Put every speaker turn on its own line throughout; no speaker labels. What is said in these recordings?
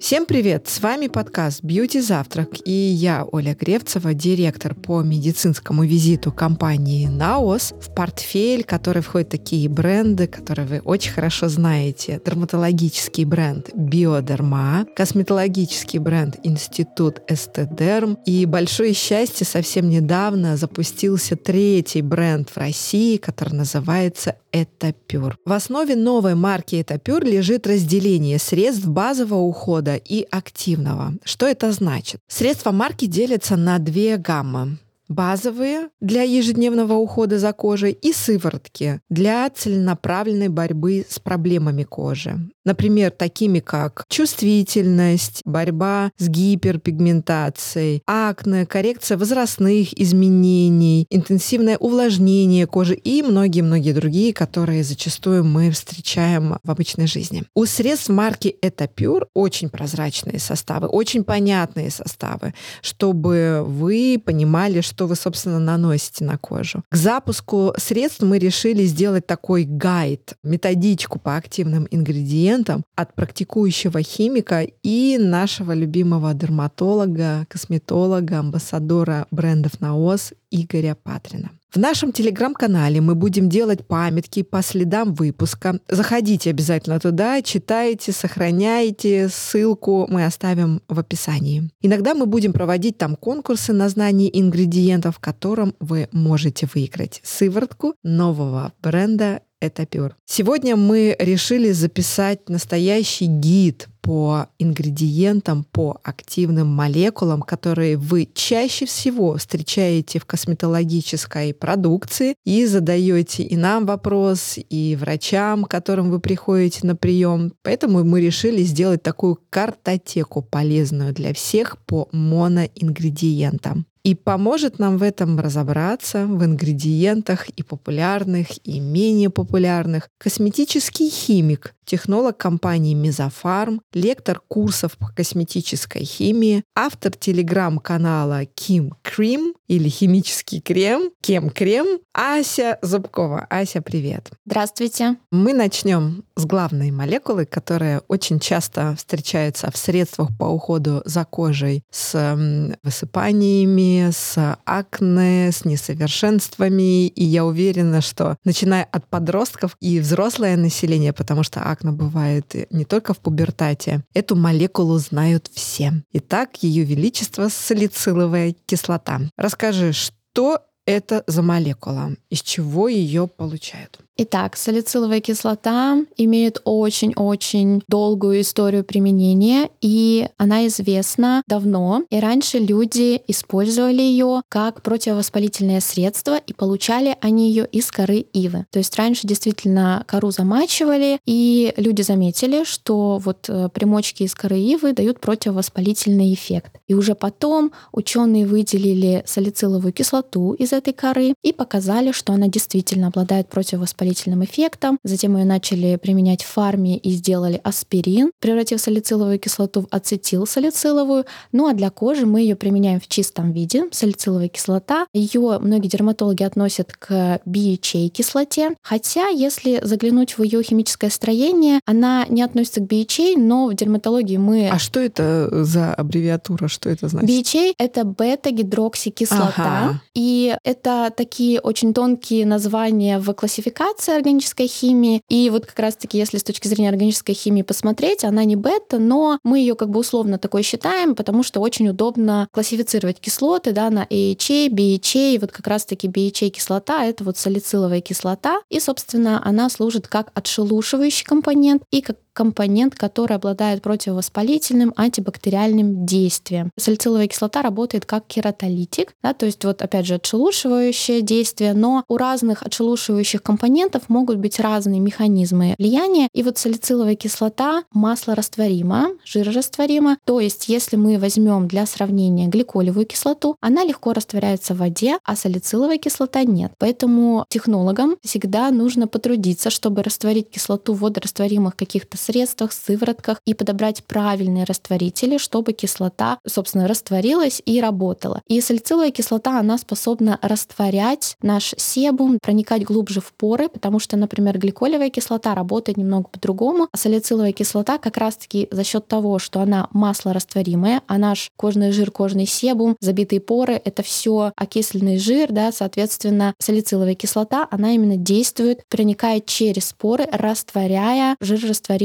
Всем привет! С вами подкаст «Бьюти Завтрак» и я, Оля Гревцева, директор по медицинскому визиту компании «Наос». В портфель, который входят такие бренды, которые вы очень хорошо знаете. Дерматологический бренд «Биодерма», косметологический бренд «Институт Эстедерм» и большое счастье, совсем недавно запустился третий бренд в России, который называется Этапюр. В основе новой марки Этапюр лежит разделение средств базового ухода и активного. Что это значит? Средства марки делятся на две гаммы базовые для ежедневного ухода за кожей и сыворотки для целенаправленной борьбы с проблемами кожи. Например, такими как чувствительность, борьба с гиперпигментацией, акне, коррекция возрастных изменений, интенсивное увлажнение кожи и многие-многие другие, которые зачастую мы встречаем в обычной жизни. У средств марки Etapure очень прозрачные составы, очень понятные составы, чтобы вы понимали, что вы, собственно, наносите на кожу. К запуску средств мы решили сделать такой гайд, методичку по активным ингредиентам от практикующего химика и нашего любимого дерматолога, косметолога, амбассадора брендов Наос Игоря Патрина. В нашем телеграм-канале мы будем делать памятки по следам выпуска. Заходите обязательно туда, читайте, сохраняйте. Ссылку мы оставим в описании. Иногда мы будем проводить там конкурсы на знание ингредиентов, в котором вы можете выиграть сыворотку нового бренда Этапюр. Сегодня мы решили записать настоящий гид по ингредиентам, по активным молекулам, которые вы чаще всего встречаете в косметологической продукции и задаете и нам вопрос, и врачам, к которым вы приходите на прием. Поэтому мы решили сделать такую картотеку полезную для всех по моноингредиентам и поможет нам в этом разобраться в ингредиентах и популярных, и менее популярных. Косметический химик, технолог компании Мезофарм, лектор курсов по косметической химии, автор телеграм-канала Ким Крим или химический крем, Кем Крем, Ася Зубкова. Ася, привет.
Здравствуйте.
Мы начнем с главной молекулы, которая очень часто встречается в средствах по уходу за кожей с высыпаниями, с акне, с несовершенствами. И я уверена, что начиная от подростков и взрослое население, потому что акне бывает не только в пубертате, эту молекулу знают все. Итак, Ее Величество салициловая кислота. Расскажи, что это за молекула, из чего ее получают?
Итак, салициловая кислота имеет очень-очень долгую историю применения, и она известна давно. И раньше люди использовали ее как противовоспалительное средство, и получали они ее из коры ивы. То есть раньше действительно кору замачивали, и люди заметили, что вот э, примочки из коры ивы дают противовоспалительный эффект. И уже потом ученые выделили салициловую кислоту из этой коры и показали, что она действительно обладает противовоспалительным воспалительным эффектом. Затем ее начали применять в фарме и сделали аспирин, превратив салициловую кислоту в ацетилсалициловую. Ну а для кожи мы ее применяем в чистом виде, салициловая кислота. Ее многие дерматологи относят к BHA кислоте, хотя если заглянуть в ее химическое строение, она не относится к BHA, но в дерматологии мы...
А что это за аббревиатура? Что это значит?
BHA — это бета-гидроксикислота. Ага. И это такие очень тонкие названия в классификации, классификация органической химии. И вот как раз-таки, если с точки зрения органической химии посмотреть, она не бета, но мы ее как бы условно такой считаем, потому что очень удобно классифицировать кислоты да, на AHA, BHA. И вот как раз-таки BHA кислота — это вот салициловая кислота. И, собственно, она служит как отшелушивающий компонент и как компонент, который обладает противовоспалительным, антибактериальным действием. Салициловая кислота работает как кератолитик, да, то есть вот опять же отшелушивающее действие, но у разных отшелушивающих компонентов могут быть разные механизмы влияния. И вот салициловая кислота масло растворима, жирорастворима, то есть если мы возьмем для сравнения гликолевую кислоту, она легко растворяется в воде, а салициловая кислота нет. Поэтому технологам всегда нужно потрудиться, чтобы растворить кислоту в водорастворимых каких-то средствах, сыворотках и подобрать правильные растворители, чтобы кислота, собственно, растворилась и работала. И салициловая кислота, она способна растворять наш себум, проникать глубже в поры, потому что, например, гликолевая кислота работает немного по-другому, а салициловая кислота как раз-таки за счет того, что она маслорастворимая, а наш кожный жир, кожный себум, забитые поры — это все окисленный жир, да, соответственно, салициловая кислота, она именно действует, проникает через поры, растворяя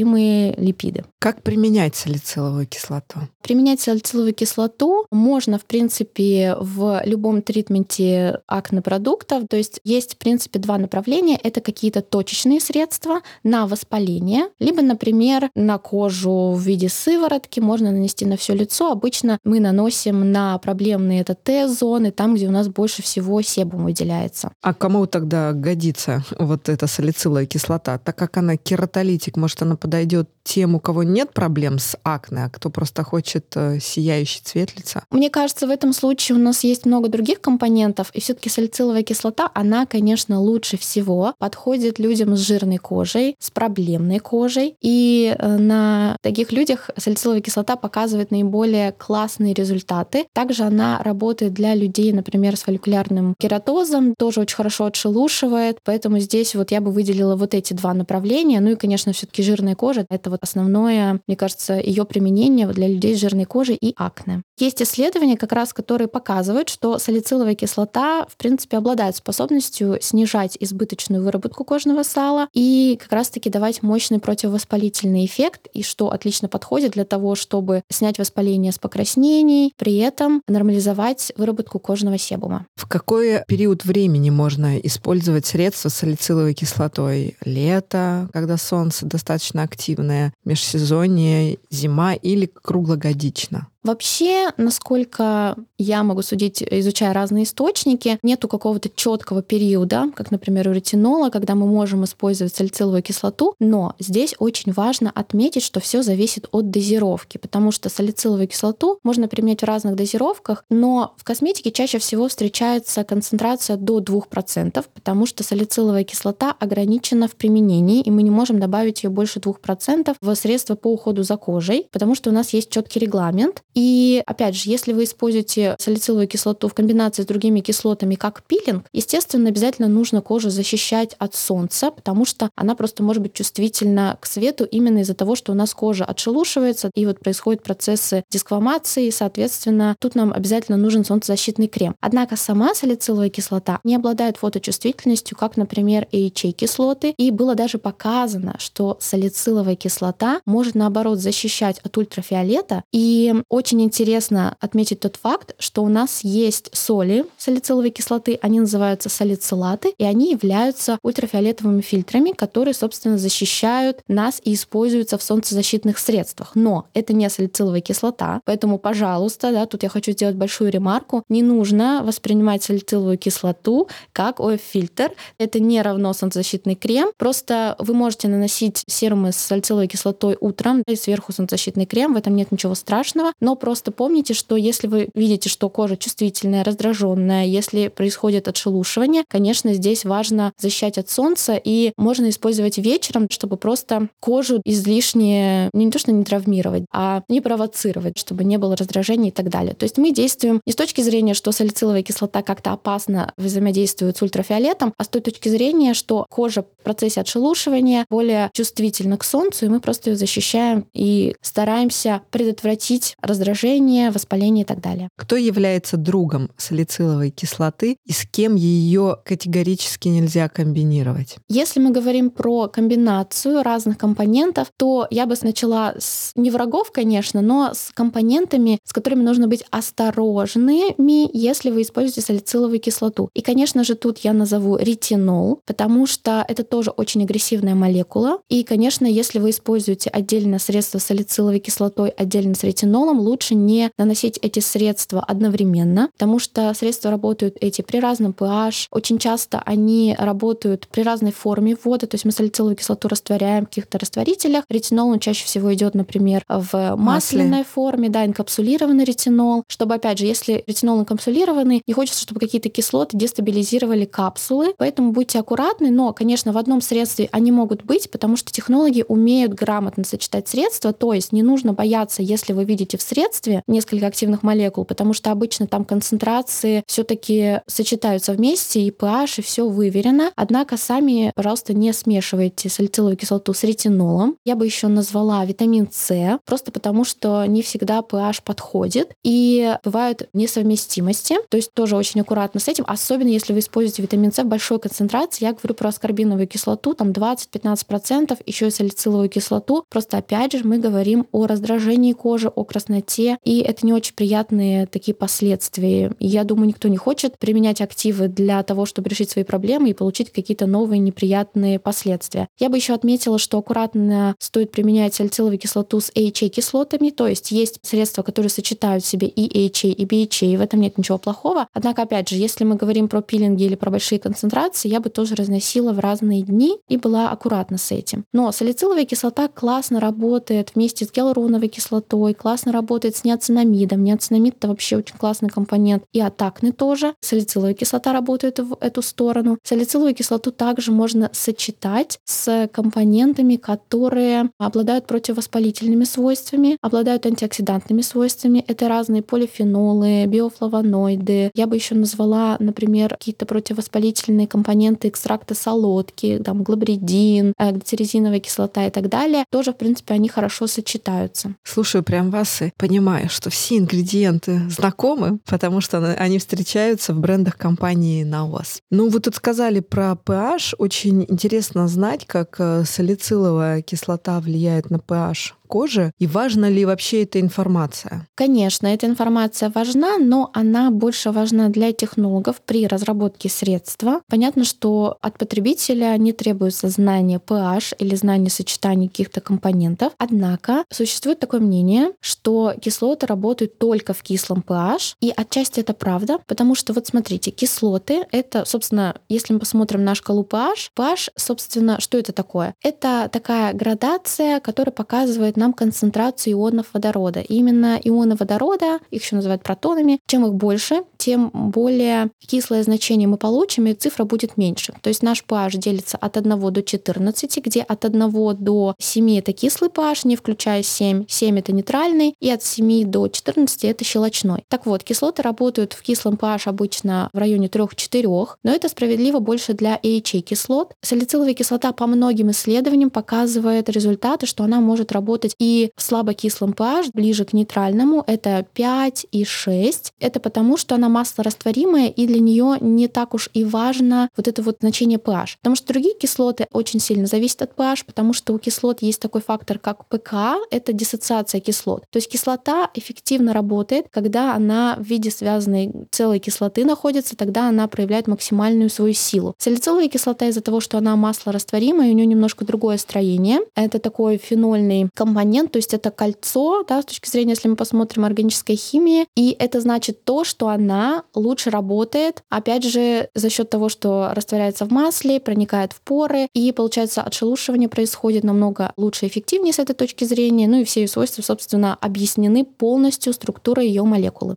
жирорастворимые липиды.
Как применять салициловую кислоту?
Применять салициловую кислоту можно, в принципе, в любом тритменте акне-продуктов. То есть есть, в принципе, два направления. Это какие-то точечные средства на воспаление, либо, например, на кожу в виде сыворотки можно нанести на все лицо. Обычно мы наносим на проблемные это Т-зоны, там, где у нас больше всего себум выделяется.
А кому тогда годится вот эта салициловая кислота? Так как она кератолитик, может, она подойдет тем, у кого нет проблем с акне, а кто просто хочет э, сияющий цвет лица?
Мне кажется, в этом случае у нас есть много других компонентов, и все-таки салициловая кислота, она, конечно, лучше всего подходит людям с жирной кожей, с проблемной кожей. И э, на таких людях салициловая кислота показывает наиболее классные результаты. Также она работает для людей, например, с фолликулярным кератозом, тоже очень хорошо отшелушивает. Поэтому здесь вот я бы выделила вот эти два направления. Ну и, конечно, все-таки жирная кожа — это вот основное, мне кажется, ее применение для людей с жирной кожей и акне. Есть исследования, как раз которые показывают, что салициловая кислота, в принципе, обладает способностью снижать избыточную выработку кожного сала и как раз-таки давать мощный противовоспалительный эффект, и что отлично подходит для того, чтобы снять воспаление с покраснений, при этом нормализовать выработку кожного себума.
В какой период времени можно использовать средства с салициловой кислотой? Лето, когда солнце достаточно активное, межсезонье, зима или круглогодично?
Вообще, насколько я могу судить, изучая разные источники, нету какого-то четкого периода, как, например, у ретинола, когда мы можем использовать салициловую кислоту, но здесь очень важно отметить, что все зависит от дозировки, потому что салициловую кислоту можно применять в разных дозировках, но в косметике чаще всего встречается концентрация до 2%, потому что салициловая кислота ограничена в применении, и мы не можем добавить ее больше 2% в средства по уходу за кожей, потому что у нас есть четкий регламент, и опять же, если вы используете салициловую кислоту в комбинации с другими кислотами как пилинг, естественно, обязательно нужно кожу защищать от солнца, потому что она просто может быть чувствительна к свету именно из-за того, что у нас кожа отшелушивается, и вот происходят процессы дисквамации, и, соответственно, тут нам обязательно нужен солнцезащитный крем. Однако сама салициловая кислота не обладает фоточувствительностью, как, например, AHA-кислоты, и было даже показано, что салициловая кислота может, наоборот, защищать от ультрафиолета, и очень интересно отметить тот факт, что у нас есть соли салициловой кислоты, они называются салицилаты, и они являются ультрафиолетовыми фильтрами, которые, собственно, защищают нас и используются в солнцезащитных средствах. Но это не салициловая кислота, поэтому, пожалуйста, да, тут я хочу сделать большую ремарку, не нужно воспринимать салициловую кислоту как ОФ-фильтр. Это не равно солнцезащитный крем, просто вы можете наносить серумы с салициловой кислотой утром и сверху солнцезащитный крем, в этом нет ничего страшного, но просто помните, что если вы видите, что кожа чувствительная, раздраженная, если происходит отшелушивание, конечно, здесь важно защищать от солнца, и можно использовать вечером, чтобы просто кожу излишне, не то что не травмировать, а не провоцировать, чтобы не было раздражения и так далее. То есть мы действуем не с точки зрения, что салициловая кислота как-то опасно взаимодействует с ультрафиолетом, а с той точки зрения, что кожа в процессе отшелушивания более чувствительна к солнцу, и мы просто ее защищаем и стараемся предотвратить раздражение, воспаление и так далее.
Кто является другом салициловой кислоты и с кем ее категорически нельзя комбинировать?
Если мы говорим про комбинацию разных компонентов, то я бы начала с не врагов, конечно, но с компонентами, с которыми нужно быть осторожными, если вы используете салициловую кислоту. И, конечно же, тут я назову ретинол, потому что это тоже очень агрессивная молекула. И, конечно, если вы используете отдельно средство с салициловой кислотой, отдельно с ретинолом, лучше не наносить эти средства одновременно, потому что средства работают эти при разном pH. Очень часто они работают при разной форме ввода, то есть мы салициловую кислоту растворяем в каких-то растворителях. Ретинол он чаще всего идет, например, в масляной форме, да, инкапсулированный ретинол, чтобы, опять же, если ретинол инкапсулированный, не хочется, чтобы какие-то кислоты дестабилизировали капсулы, поэтому будьте аккуратны, но, конечно, в одном средстве они могут быть, потому что технологи умеют грамотно сочетать средства, то есть не нужно бояться, если вы видите в средстве несколько активных молекул, потому что обычно там концентрации все-таки сочетаются вместе, и pH, и все выверено. Однако сами, пожалуйста, не смешивайте салициловую кислоту с ретинолом. Я бы еще назвала витамин С, просто потому что не всегда pH подходит, и бывают несовместимости, то есть тоже очень аккуратно с этим, особенно если вы используете витамин С в большой концентрации. Я говорю про аскорбиновую кислоту, там 20-15%, еще и салициловую кислоту. Просто опять же мы говорим о раздражении кожи, о красноте, и это не очень приятные такие последствия. Я думаю, никто не хочет применять активы для того, чтобы решить свои проблемы и получить какие-то новые неприятные последствия. Я бы еще отметила, что аккуратно стоит применять салициловую кислоту с AHA-кислотами, то есть есть средства, которые сочетают в себе и AHA, и BHA, и в этом нет ничего плохого. Однако, опять же, если мы говорим про пилинги или про большие концентрации, я бы тоже разносила в разные дни и была аккуратна с этим. Но салициловая кислота классно работает вместе с гиалуроновой кислотой, классно работает с неоцинамидом. Неоцинамид — это вообще очень классный компонент. И атакный тоже. Салициловая кислота работает в эту сторону. Салициловую кислоту также можно сочетать с компонентами, которые обладают противовоспалительными свойствами, обладают антиоксидантными свойствами. Это разные полифенолы, биофлавоноиды. Я бы еще назвала, например, какие-то противовоспалительные компоненты экстракта солодки, там глобридин, э, глицерезиновая кислота и так далее. Тоже, в принципе, они хорошо сочетаются.
Слушаю прям вас и понимаю, что все ингредиенты знакомы, потому что они встречаются в брендах компании Naos. Ну, вы тут сказали про pH. Очень интересно знать, как э, салициловая кислота влияет на pH кожи? И важна ли вообще эта информация?
Конечно, эта информация важна, но она больше важна для технологов при разработке средства. Понятно, что от потребителя не требуется знание pH или знание сочетания каких-то компонентов. Однако существует такое мнение, что кислоты работают только в кислом pH, и отчасти это правда, потому что вот смотрите, кислоты — это, собственно, если мы посмотрим на шкалу pH, pH, собственно, что это такое? Это такая градация, которая показывает нам концентрацию ионов водорода. И именно ионы водорода, их еще называют протонами, чем их больше, тем более кислое значение мы получим, и цифра будет меньше. То есть наш pH делится от 1 до 14, где от 1 до 7 это кислый pH, не включая 7. 7 это нейтральный, и от 7 до 14 это щелочной. Так вот, кислоты работают в кислом pH обычно в районе 3-4, но это справедливо больше для AHA кислот. Салициловая кислота по многим исследованиям показывает результаты, что она может работать и в слабокислом pH, ближе к нейтральному, это 5 и 6. Это потому, что она масло растворимая, и для нее не так уж и важно вот это вот значение pH. Потому что другие кислоты очень сильно зависят от pH, потому что у кислот есть такой фактор, как ПК, это диссоциация кислот. То есть кислота эффективно работает, когда она в виде связанной целой кислоты находится, тогда она проявляет максимальную свою силу. Салициловая кислота из-за того, что она масло растворимая, у нее немножко другое строение. Это такой фенольный компонент, то есть это кольцо, да, с точки зрения, если мы посмотрим органической химии, и это значит то, что она лучше работает, опять же, за счет того, что растворяется в масле, проникает в поры, и получается отшелушивание происходит намного лучше и эффективнее с этой точки зрения, ну и все ее свойства, собственно, объяснены полностью структурой ее молекулы.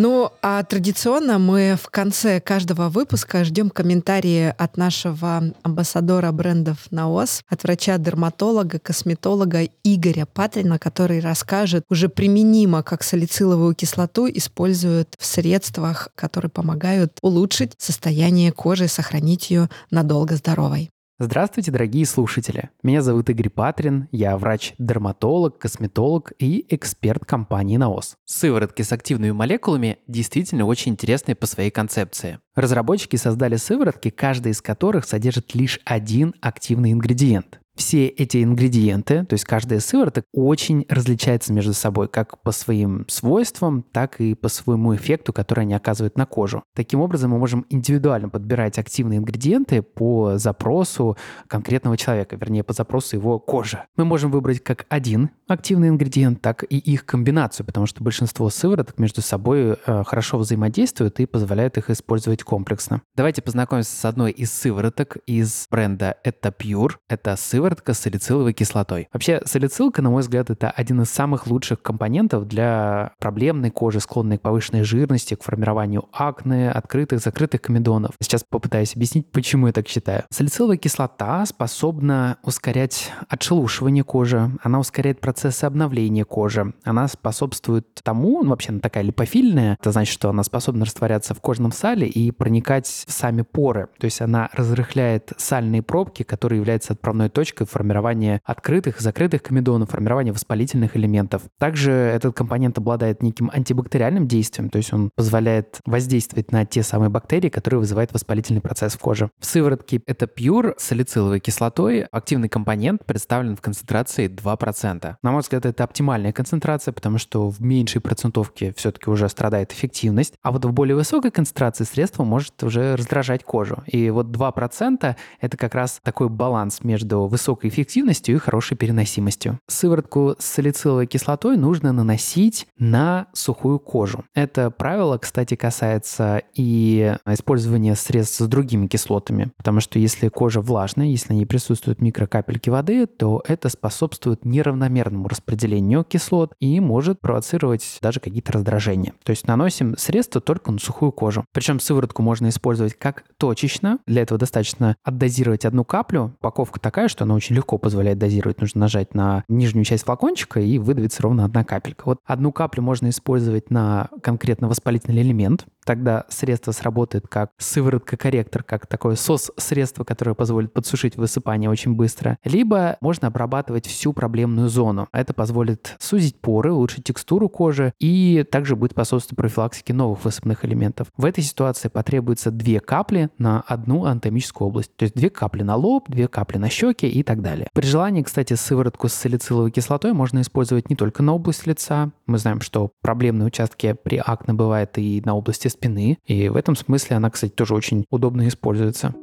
Ну, а традиционно мы в конце каждого выпуска ждем комментарии от нашего амбассадора брендов НАОС, от врача-дерматолога, косметолога Игоря Патрина, который расскажет уже применимо, как салициловую кислоту используют в средствах, которые помогают улучшить состояние кожи и сохранить ее надолго здоровой.
Здравствуйте, дорогие слушатели. Меня зовут Игорь Патрин, я врач-дерматолог, косметолог и эксперт компании «Наос». Сыворотки с активными молекулами действительно очень интересные по своей концепции. Разработчики создали сыворотки, каждая из которых содержит лишь один активный ингредиент. Все эти ингредиенты, то есть каждая сывороток, очень различается между собой, как по своим свойствам, так и по своему эффекту, который они оказывают на кожу. Таким образом, мы можем индивидуально подбирать активные ингредиенты по запросу конкретного человека, вернее, по запросу его кожи. Мы можем выбрать как один активный ингредиент, так и их комбинацию, потому что большинство сывороток между собой э, хорошо взаимодействуют и позволяют их использовать комплексно. Давайте познакомимся с одной из сывороток из бренда Это Pure. Это сыворотка с салициловой кислотой. Вообще, салицилка, на мой взгляд, это один из самых лучших компонентов для проблемной кожи, склонной к повышенной жирности, к формированию акне, открытых, закрытых комедонов. Сейчас попытаюсь объяснить, почему я так считаю. Салициловая кислота способна ускорять отшелушивание кожи, она ускоряет процессы обновления кожи, она способствует тому, ну, вообще она такая липофильная, это значит, что она способна растворяться в кожном сале и проникать в сами поры. То есть она разрыхляет сальные пробки, которые являются отправной точкой формирования открытых и закрытых комедонов, формирования воспалительных элементов. Также этот компонент обладает неким антибактериальным действием, то есть он позволяет воздействовать на те самые бактерии, которые вызывают воспалительный процесс в коже. В сыворотке это Pure с салициловой кислотой. Активный компонент представлен в концентрации 2%. На мой взгляд, это оптимальная концентрация, потому что в меньшей процентовке все-таки уже страдает эффективность, а вот в более высокой концентрации средство может уже раздражать кожу. И вот 2% это как раз такой баланс между высокой эффективностью и хорошей переносимостью. Сыворотку с салициловой кислотой нужно наносить на сухую кожу. Это правило, кстати, касается и использования средств с другими кислотами, потому что если кожа влажная, если не присутствуют микрокапельки воды, то это способствует неравномерному распределению кислот и может провоцировать даже какие-то раздражения. То есть наносим средство только на сухую кожу. Причем сыворотку можно использовать как точечно. Для этого достаточно отдозировать одну каплю. Упаковка такая, что она очень легко позволяет дозировать. Нужно нажать на нижнюю часть флакончика и выдавится ровно одна капелька. Вот одну каплю можно использовать на конкретно воспалительный элемент. Тогда средство сработает как сыворотка-корректор, как такое сос-средство, которое позволит подсушить высыпание очень быстро. Либо можно обрабатывать всю проблемную зону. Это позволит сузить поры, улучшить текстуру кожи и также будет способствовать профилактике новых высыпных элементов. В этой ситуации потребуется две капли на одну анатомическую область. То есть две капли на лоб, две капли на щеки и так далее. При желании, кстати, сыворотку с салициловой кислотой можно использовать не только на область лица. Мы знаем, что проблемные участки при акне бывают и на области спины. И в этом смысле она, кстати, тоже очень удобно используется.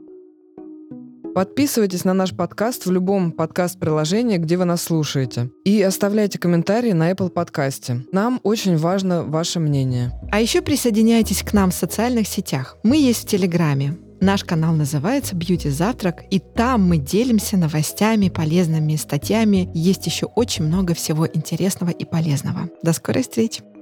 Подписывайтесь на наш подкаст в любом подкаст-приложении, где вы нас слушаете. И оставляйте комментарии на Apple подкасте. Нам очень важно ваше мнение.
А еще присоединяйтесь к нам в социальных сетях. Мы есть в Телеграме. Наш канал называется Beauty Завтрак, и там мы делимся новостями, полезными статьями. Есть еще очень много всего интересного и полезного. До скорой встречи!